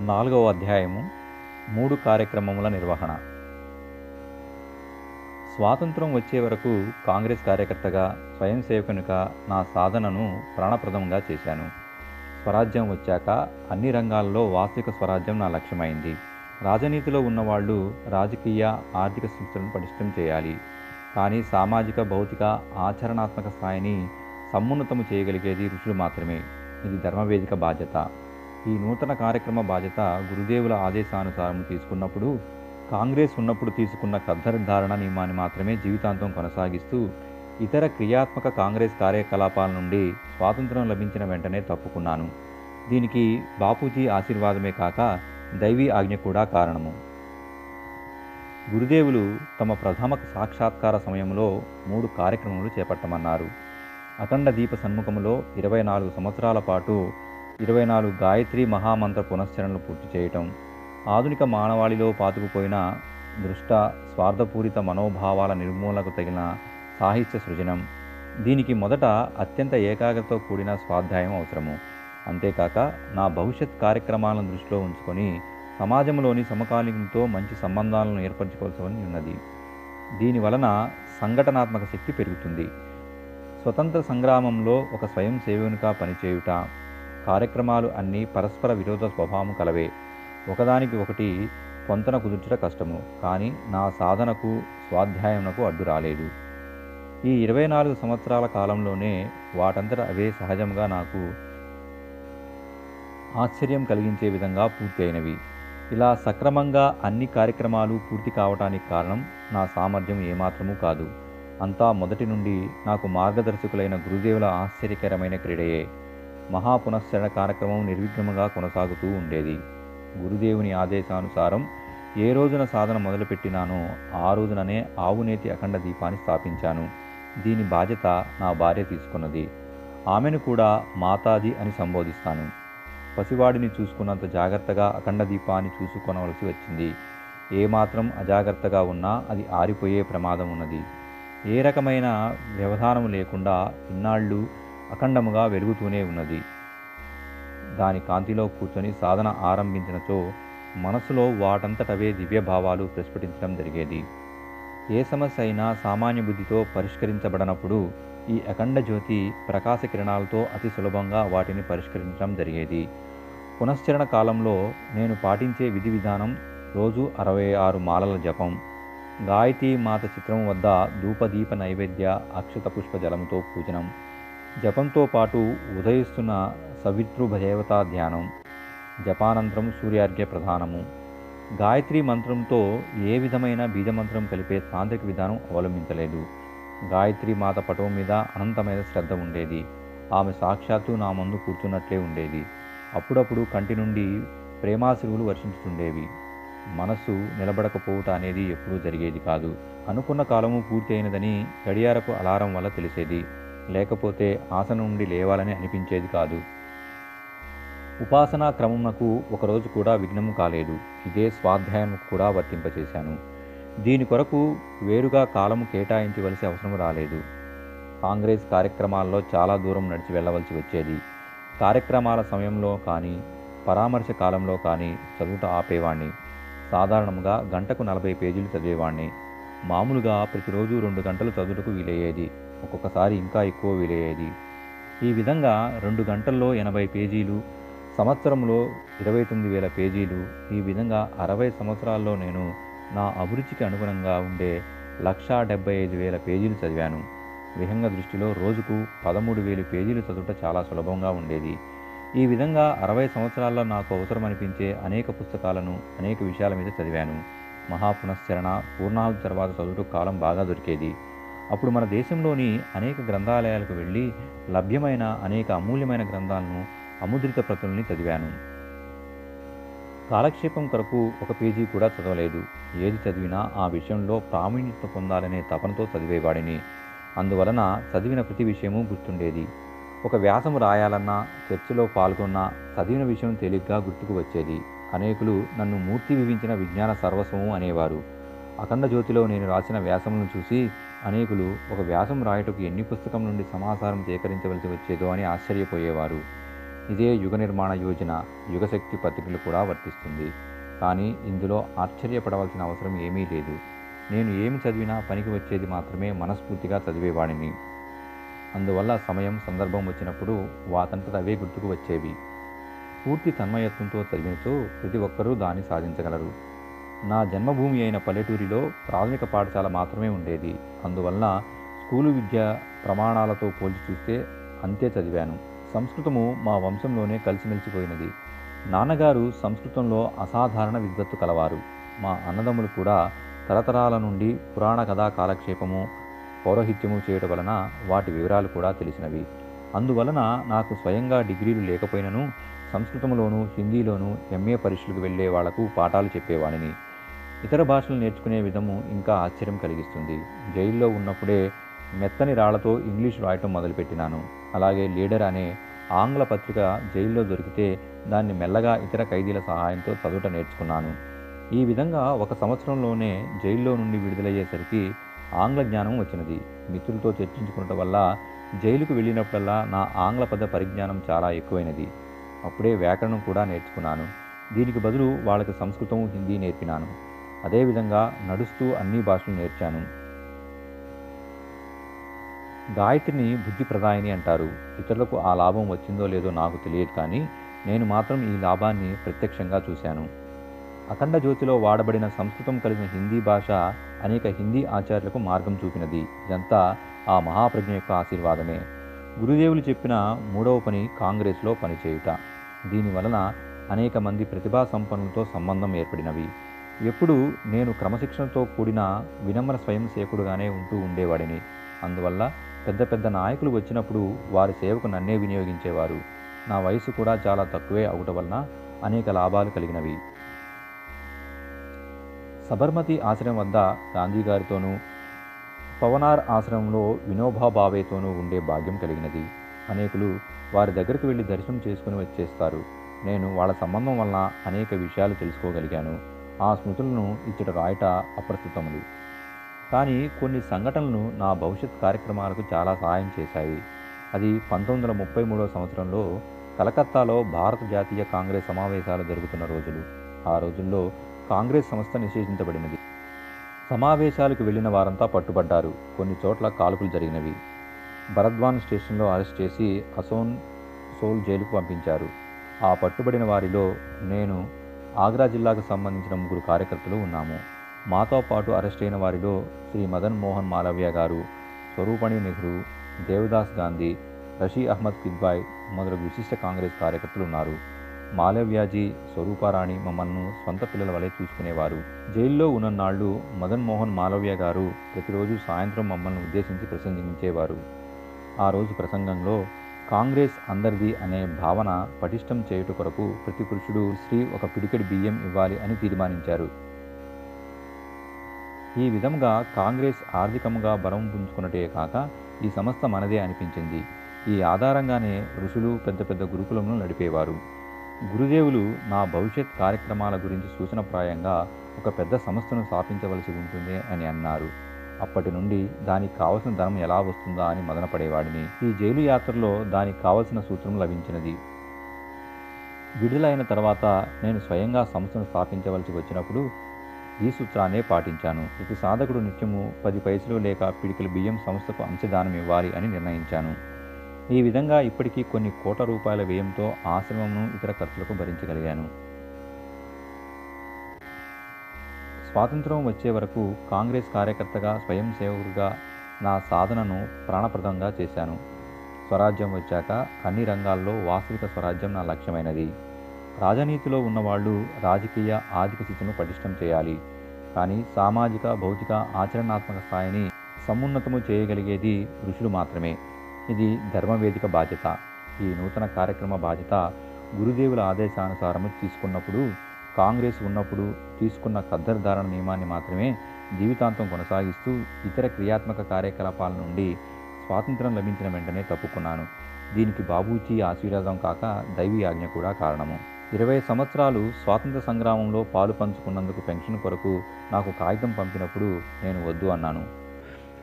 నాలుగవ అధ్యాయము మూడు కార్యక్రమముల నిర్వహణ. స్వాతంత్రం వచ్చే వరకు కాంగ్రెస్ కార్యకర్తగా స్వయం సేవకునిగా నా సాధనను ప్రాణప్రదంగా చేశాను. స్వరాజ్యం వచ్చాక అన్ని రంగాల్లో వాస్తవిక స్వరాజ్యం నా లక్ష్యమైంది. రాజనీతిలో ఉన్నవాళ్ళు రాజకీయ ఆర్థిక సంస్థలను పటిష్టం చేయాలి. కానీ సామాజిక భౌతిక ఆచరణాత్మక స్థాయిని సమున్నతము చేయగలిగేది ఋషులు మాత్రమే. ఇది ధర్మవేదిక బాధ్యత. ఈ నూతన కార్యక్రమ బాధ్యత గురుదేవుల ఆదేశానుసారం తీసుకున్నప్పుడు కాంగ్రెస్ ఉన్నప్పుడు తీసుకున్న కద్ధర్ధారణ నియమాన్ని మాత్రమే జీవితాంతం కొనసాగిస్తూ ఇతర క్రియాత్మక కాంగ్రెస్ కార్యకలాపాల నుండి స్వాతంత్రం లభించిన వెంటనే తప్పుకున్నాను. దీనికి బాపూజీ ఆశీర్వాదమే కాక దైవీ ఆజ్ఞ కూడా కారణము. గురుదేవులు తమ ప్రథమ సాక్షాత్కార సమయంలో మూడు కార్యక్రమాలు చేపట్టమన్నారు. అఖండ దీప సన్ముఖములో ఇరవై నాలుగు సంవత్సరాల పాటు ఇరవై నాలుగు గాయత్రి మహామంత్ర పునశ్చరణలు పూర్తి చేయటం ఆధునిక మానవాళిలో పాతుకుపోయిన దృష్ట స్వార్థపూరిత మనోభావాల నిర్మూలనకు తగిన సాహిత్య సృజనం. దీనికి మొదట అత్యంత ఏకాగ్రతతో కూడిన స్వాధ్యాయం అవసరము. అంతేకాక నా భవిష్యత్ కార్యక్రమాలను దృష్టిలో ఉంచుకొని సమాజంలోని సమకాలీనులతో మంచి సంబంధాలను ఏర్పరచుకోవాల్సి ఉన్నది. దీని వలన సంఘటనాత్మక శక్తి పెరుగుతుంది. స్వతంత్ర సంగ్రామంలో ఒక స్వయం సేవకునిగా పనిచేయుట కార్యక్రమాలు అన్నీ పరస్పర విరోధ స్వభావం కలవే. ఒకదానికి ఒకటి పొంతన కుదుర్చట కష్టము. కానీ నా సాధనకు స్వాధ్యాయమునకు అడ్డు రాలేదు. ఈ ఇరవై నాలుగు సంవత్సరాల కాలంలోనే వాటంతట అవే సహజంగా నాకు ఆశ్చర్యం కలిగించే విధంగా పూర్తయినవి. ఇలా సక్రమంగా అన్ని కార్యక్రమాలు పూర్తి కావటానికి కారణం నా సామర్థ్యం ఏమాత్రమూ కాదు. అంతా మొదటి నుండి నాకు మార్గదర్శకులైన గురుదేవుల ఆశ్చర్యకరమైన క్రీడయే. మహాపునశ్చరణ కార్యక్రమం నిర్విఘ్నముగా కొనసాగుతూ ఉండేది. గురుదేవుని ఆదేశానుసారం ఏ రోజున సాధన మొదలుపెట్టినానో ఆ రోజుననే ఆవునేతి అఖండ దీపాన్ని స్థాపించాను. దీని బాధ్యత నా భార్య తీసుకున్నది. ఆమెను కూడా మాతాజీ అని సంబోధిస్తాను. పసివాడిని చూసుకున్నంత జాగ్రత్తగా అఖండ దీపాన్ని చూసుకొనవలసి వచ్చింది. ఏమాత్రం అజాగ్రత్తగా ఉన్నా అది ఆరిపోయే ప్రమాదం ఉన్నది. ఏ రకమైన వ్యవధానం లేకుండా ఇన్నాళ్ళు అఖండముగా వెలుగుతూనే ఉన్నది. దాని కాంతిలో కూర్చొని సాధన ఆరంభించినచో మనసులో వాటంతటవే దివ్యభావాలు ప్రస్ఫుటించడం జరిగేది. ఏ సమస్య అయినా సామాన్య బుద్ధితో పరిష్కరించబడినప్పుడు ఈ అఖండ జ్యోతి ప్రకాశ కిరణాలతో అతి సులభంగా వాటిని పరిష్కరించడం జరిగేది. పునశ్చరణ కాలంలో నేను పాటించే విధి విధానం రోజు అరవై ఆరు మాలల జపం. గాయత్రీ మాత చిత్రం వద్ద ధూపదీప నైవేద్య అక్షత పుష్ప జలంతో పూజనం. జపంతో పాటు ఉదయిస్తున్న సవితృభదేవతా ధ్యానం జపానంతరం సూర్యార్ఘ్య ప్రధానము. గాయత్రి మంత్రంతో ఏ విధమైన బీజమంత్రం కలిపే తాంత్రిక విధానం అవలంబించలేదు. గాయత్రి మాత పటం మీద అనంతమైన శ్రద్ధ ఉండేది. ఆమె సాక్షాత్తు నా ముందు కూర్చున్నట్లే ఉండేది. అప్పుడప్పుడు కంటి నుండి ప్రేమాశ్రువులు వర్షించుతుండేవి. మనస్సు నిలబడకపోవుట అనేది ఎప్పుడూ జరిగేది కాదు. అనుకున్న కాలము పూర్తి అయినదని గడియారపు అలారం వల్ల తెలిసేది. లేకపోతే ఆసనం నుండి లేవాలని అనిపించేది కాదు. ఉపాసనా క్రమమునకు ఒకరోజు కూడా విఘ్నము కాలేదు. ఇదే స్వాధ్యాయం కూడా వర్తింపచేశాను. దీని కొరకు వేరుగా కాలము కేటాయించవలసి అవసరం రాలేదు. కాంగ్రెస్ కార్యక్రమాల్లో చాలా దూరం నడిచి వెళ్ళవలసి వచ్చేది. కార్యక్రమాల సమయంలో కానీ పరామర్శ కాలంలో కానీ చదువుట ఆపేవాణ్ణి. సాధారణంగా గంటకు నలభై పేజీలు చదివేవాణ్ణి. మామూలుగా ప్రతిరోజు రెండు గంటలు చదువుటకు వీలయ్యేది. ఒక్కొక్కసారి ఇంకా ఎక్కువ వీలయ్యేది. ఈ విధంగా రెండు గంటల్లో ఎనభై పేజీలు సంవత్సరంలో ఇరవై తొమ్మిది వేల పేజీలు ఈ విధంగా అరవై సంవత్సరాల్లో నేను నా అభిరుచికి అనుగుణంగా ఉండే లక్షా డెబ్బై ఐదు వేల పేజీలు చదివాను. విహంగ దృష్టిలో రోజుకు పదమూడు వేలు పేజీలు చదువుట చాలా సులభంగా ఉండేది. ఈ విధంగా అరవై సంవత్సరాల్లో నాకు అవసరం అనిపించే అనేక పుస్తకాలను అనేక విషయాల మీద చదివాను. మహాపునశ్చరణ పూర్ణాహుతి తర్వాత చదువుటకు కాలం బాగా దొరికేది. అప్పుడు మన దేశంలోని అనేక గ్రంథాలయాలకు వెళ్ళి లభ్యమైన అనేక అమూల్యమైన గ్రంథాలను అముద్రిత ప్రతుల్ని చదివాను. కాలక్షేపం కొరకు ఒక పేజీ కూడా చదవలేదు. ఏది చదివినా ఆ విషయంలో ప్రావీణ్యత పొందాలనే తపనతో చదివేవాడిని. అందువలన చదివిన ప్రతి విషయము గుర్తుండేది. ఒక వ్యాసం రాయాలన్నా చర్చలో పాల్గొన్నా చదివిన విషయం తేలిగ్గా గుర్తుకు వచ్చేది. అనేకులు నన్ను మూర్తి వివించిన విజ్ఞాన సర్వస్వము అనేవారు. అఖండ జ్యోతిలో నేను రాసిన వ్యాసములను చూసి అనేకులు ఒక వ్యాసం రాయటకు ఎన్ని పుస్తకం నుండి సమాచారం సేకరించవలసి వచ్చేదో అని ఆశ్చర్యపోయేవారు. ఇదే యుగ నిర్మాణ యోజన యుగశక్తి పత్రికలు కూడా వర్తిస్తుంది. కానీ ఇందులో ఆశ్చర్యపడవలసిన అవసరం ఏమీ లేదు. నేను ఏమి చదివినా పనికి వచ్చేది మాత్రమే మనస్ఫూర్తిగా చదివేవాడిని. అందువల్ల సమయం సందర్భం వచ్చినప్పుడు వాతంతట అవే గుర్తుకు వచ్చేవి. పూర్తి తన్మయత్వంతో చదివినచో ప్రతి ఒక్కరూ దాన్ని సాధించగలరు. నా జన్మభూమి అయిన పల్లెటూరిలో ప్రాథమిక పాఠశాల మాత్రమే ఉండేది. అందువల్ల స్కూలు విద్య ప్రమాణాలతో పోల్చి చూస్తే అంతే చదివాను. సంస్కృతము మా వంశంలోనే కలిసిమెలిసిపోయినది. నాన్నగారు సంస్కృతంలో అసాధారణ విద్వత్తు కలవారు. మా అన్నదమ్ములు కూడా తరతరాల నుండి పురాణ కథా కాలక్షేపము పౌరోహిత్యము చేయడం వలన వాటి వివరాలు కూడా తెలిసినవి. అందువలన నాకు స్వయంగా డిగ్రీలు లేకపోయినను సంస్కృతంలోనూ హిందీలోనూ ఎంఏ పరీక్షలకు వెళ్ళే వాళ్ళకు పాఠాలు చెప్పేవాడిని ఇతర భాషలు నేర్చుకునే విధము ఇంకా ఆశ్చర్యం కలిగిస్తుంది. జైల్లో ఉన్నప్పుడే మెత్తని రాళ్ళతో ఇంగ్లీష్ రాయటం మొదలుపెట్టినాను. అలాగే లీడర్ అనే ఆంగ్ల పత్రిక జైల్లో దొరికితే దాన్ని మెల్లగా ఇతర ఖైదీల సహాయంతో చదువుట నేర్చుకున్నాను. ఈ విధంగా ఒక సంవత్సరంలోనే జైల్లో నుండి విడుదలయ్యేసరికి ఆంగ్ల జ్ఞానం వచ్చినది. మిత్రులతో చర్చించుకున్నట వల్ల జైలుకు వెళ్ళినప్పుడల్లా నా ఆంగ్ల పద పరిజ్ఞానం చాలా ఎక్కువైనది. అప్పుడే వ్యాకరణం కూడా నేర్చుకున్నాను. దీనికి బదులు వాళ్ళకి సంస్కృతం హిందీ నేర్పినాను. అదేవిధంగా నడుస్తూ అన్ని భాషలు నేర్చాను. గాయత్రిని బుద్ధి ప్రదాయిని అంటారు. ఇతరులకు ఆ లాభం వచ్చిందో లేదో నాకు తెలియదు కానీ నేను మాత్రం ఈ లాభాన్ని ప్రత్యక్షంగా చూశాను. అఖండ జ్యోతిలో వాడబడిన సంస్కృతం కలిగిన హిందీ భాష అనేక హిందీ ఆచార్యులకు మార్గం చూపినది. ఇదంతా ఆ మహాప్రజ్ఞ యొక్క ఆశీర్వాదమే. గురుదేవులు చెప్పిన మూడవ పని కాంగ్రెస్లో పనిచేయుట. దీనివలన అనేక మంది ప్రతిభా సంపన్నులతో సంబంధం ఏర్పడినవి. ఎప్పుడు నేను క్రమశిక్షణతో కూడిన వినమ్ర స్వయం సేవకుడుగానే ఉంటూ ఉండేవాడిని. అందువల్ల పెద్ద పెద్ద నాయకులు వచ్చినప్పుడు వారి సేవకు నన్నే వినియోగించేవారు. నా వయసు కూడా చాలా తక్కువే అవటం వలన అనేక లాభాలు కలిగినవి. సబర్మతి ఆశ్రమం వద్ద గాంధీ గారితోనూ పవనార్ ఆశ్రమంలో వినోబా భావేతోనూ ఉండే భాగ్యం కలిగినది. అనేకులు వారి దగ్గరకు వెళ్ళి దర్శనం చేసుకుని వచ్చేస్తారు. నేను వాళ్ళ సంబంధం వలన అనేక విషయాలు తెలుసుకోగలిగాను. ఆ స్మృతులను ఇచ్చట రాయట అప్రస్తుతములు. కానీ కొన్ని సంఘటనలు నా భవిష్యత్ కార్యక్రమాలకు చాలా సహాయం చేశాయి. అది పంతొమ్మిది వందల ముప్పై మూడో సంవత్సరంలో కలకత్తాలో భారత జాతీయ కాంగ్రెస్ సమావేశాలు జరుగుతున్న రోజులు. ఆ రోజుల్లో కాంగ్రెస్ సంస్థ నిషేధించబడినది. సమావేశాలకు వెళ్ళిన వారంతా పట్టుబడ్డారు. కొన్ని చోట్ల కాల్పులు జరిగినవి. భరద్వాన్ స్టేషన్లో అరెస్ట్ చేసి అసోన్ సోల్ జైలుకు పంపించారు. ఆ పట్టుబడిన వారిలో నేను ఆగ్రా జిల్లాకు సంబంధించిన ముగ్గురు కార్యకర్తలు ఉన్నాము. మాతో పాటు అరెస్ట్ అయిన వారిలో శ్రీ మదన్ మోహన్ మాలవ్య గారు స్వరూపణి నెహ్రూ దేవదాస్ గాంధీ రషీ అహ్మద్ కిద్బాయ్ మొదలగు విశిష్ట కాంగ్రెస్ కార్యకర్తలు ఉన్నారు. మాలవ్యాజీ స్వరూపారాణి మమ్మల్ని సొంత పిల్లల వలె చూసుకునేవారు. జైల్లో ఉన్ననాళ్ళు మదన్ మోహన్ మాలవ్య గారు ప్రతిరోజు సాయంత్రం మమ్మల్ని ఉద్దేశించి ప్రసంగించేవారు. ఆ రోజు ప్రసంగంలో కాంగ్రెస్ అందరిది అనే భావన పటిష్టం చేయుట కొరకు ప్రతి పురుషుడు స్త్రీ ఒక పిడికెడు బియ్యం ఇవ్వాలి అని తీర్మానించారు. ఈ విధంగా కాంగ్రెస్ ఆర్థికంగా బలం పుంజుకున్నటే కాక ఈ సంస్థ మనదే అనిపించింది. ఈ ఆధారంగానే ఋషులు పెద్ద పెద్ద గురుకులను నడిపేవారు. గురుదేవులు నా భవిష్యత్ కార్యక్రమాల గురించి సూచనప్రాయంగా ఒక పెద్ద సంస్థను స్థాపించవలసి ఉంటుంది అని అన్నారు. అప్పటి నుండి దానికి కావలసిన ధనం ఎలా వస్తుందా అని మదనపడేవాడిని. ఈ జైలు యాత్రలో దానికి కావలసిన సూత్రం లభించినది. విడుదలైన తర్వాత నేను స్వయంగా సంస్థను స్థాపించవలసి వచ్చినప్పుడు ఈ సూత్రాన్నే పాటించాను. ప్రతి సాధకుడు నిత్యము పది పైసలు లేక పిడికిల బియ్యం సంస్థకు అంశదానం ఇవ్వాలి అని నిర్ణయించాను. ఈ విధంగా ఇప్పటికీ కొన్ని కోట్ల రూపాయల వ్యయంతో ఆశ్రమంను ఇతర ఖర్చులకు భరించగలిగాను. స్వాతంత్రం వచ్చే వరకు కాంగ్రెస్ కార్యకర్తగా స్వయం సేవకుడిగా నా సాధనను ప్రాణప్రదంగా చేశాను. స్వరాజ్యం వచ్చాక అన్ని రంగాల్లో వాస్తవిక స్వరాజ్యం నా లక్ష్యమైనది. రాజనీతిలో ఉన్నవాళ్ళు రాజకీయ ఆర్థిక స్థితిని పటిష్టం చేయాలి. కానీ సామాజిక భౌతిక ఆచరణాత్మక స్థాయిని సమున్నతము చేయగలిగేది ఋషులు మాత్రమే. ఇది ధర్మవేదిక బాధ్యత. ఈ నూతన కార్యక్రమ బాధ్యత గురుదేవుల ఆదేశానుసారము తీసుకున్నప్పుడు కాంగ్రెస్ ఉన్నప్పుడు తీసుకున్న ఖద్దరు ధారణ నియమాన్ని మాత్రమే జీవితాంతం కొనసాగిస్తూ ఇతర క్రియాత్మక కార్యకలాపాల నుండి స్వాతంత్రం లభించిన వెంటనే తప్పుకున్నాను. దీనికి బాబూజీ ఆశీర్వాదం కాక దైవీ ఆజ్ఞ కూడా కారణము. ఇరవై సంవత్సరాలు స్వాతంత్ర సంగ్రామంలో పాలు పంచుకున్నందుకు పెన్షన్ కొరకు నాకు కాగితం పంపినప్పుడు నేను వద్దు అన్నాను.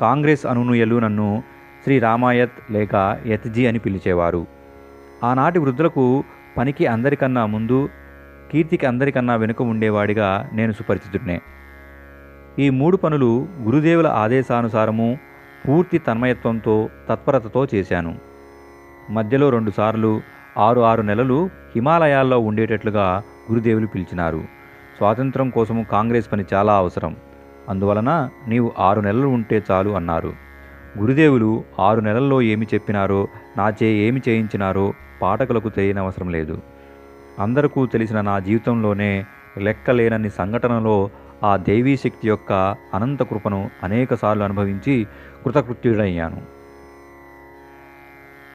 కాంగ్రెస్ అనునుయలు నన్ను శ్రీ రామాయత్ లేక యత్జీ అని పిలిచేవారు. ఆనాటి వృద్ధులకు పనికి అందరికన్నా ముందు కీర్తికి అందరికన్నా వెనుక ఉండేవాడిగా నేను సుపరిచితుడినే. ఈ మూడు పనులు గురుదేవుల ఆదేశానుసారము పూర్తి తన్మయత్వంతో తత్పరతతో చేశాను. మధ్యలో రెండుసార్లు ఆరు ఆరు నెలలు హిమాలయాల్లో ఉండేటట్లుగా గురుదేవులు పిలిచినారు. స్వాతంత్రం కోసము కాంగ్రెస్ పని చాలా అవసరం. అందువలన నీవు ఆరు నెలలు ఉంటే చాలు అన్నారు. గురుదేవులు ఆరు నెలల్లో ఏమి చెప్పినారో నాచే ఏమి చేయించినారో పాఠకులకు తెలియనవసరం లేదు. అందరికీ తెలిసిన నా జీవితంలోనే లెక్కలేనన్ని సంఘటనలో ఆ దైవీ శక్తి యొక్క అనంత కృపను అనేకసార్లు అనుభవించి కృతకృత్యుడయ్యాను.